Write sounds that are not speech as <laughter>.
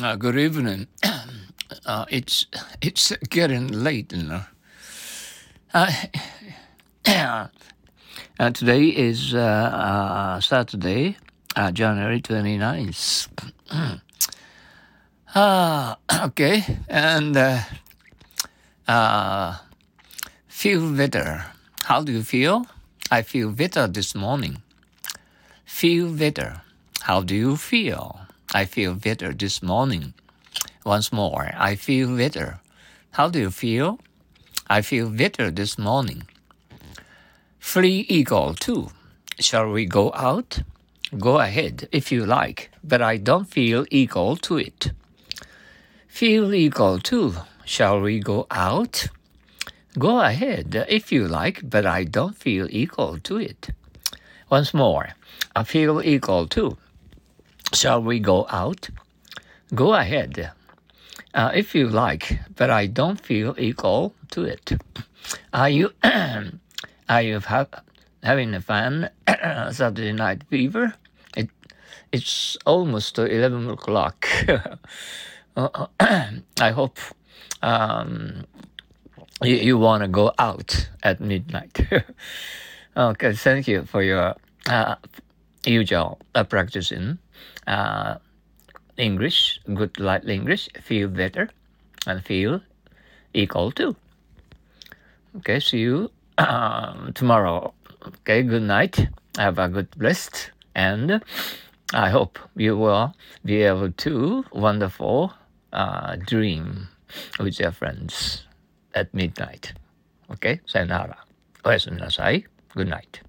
Uh, good evening. <clears throat> uh, it's it's getting late, know. Uh, <coughs> uh, today is uh, uh, Saturday, uh, January 29th. Ah, <clears throat> <coughs> okay, and uh, uh, feel better. How do you feel? I feel better this morning. Feel better. How do you feel? I feel better this morning. Once more, I feel better. How do you feel? I feel better this morning. Free equal to. Shall we go out? Go ahead if you like, but I don't feel equal to it. Feel equal to. Shall we go out? Go ahead if you like, but I don't feel equal to it. Once more, I feel equal to. Shall we go out? Go ahead uh, if you like, but I don't feel equal to it. Are you <clears throat> are you ha- having a fun <clears throat> Saturday night fever? It it's almost eleven o'clock. <laughs> Uh, <clears throat> I hope um, you, you want to go out at midnight. <laughs> okay, thank you for your uh, usual uh, practicing uh, English, good light English, feel better and feel equal to. Okay, see you um, <clears throat> tomorrow. Okay, good night. Have a good blessed and I hope you will be able to wonderful uh, dream with your friends at midnight. Okay? さよなら。おやすみなさい。Good night.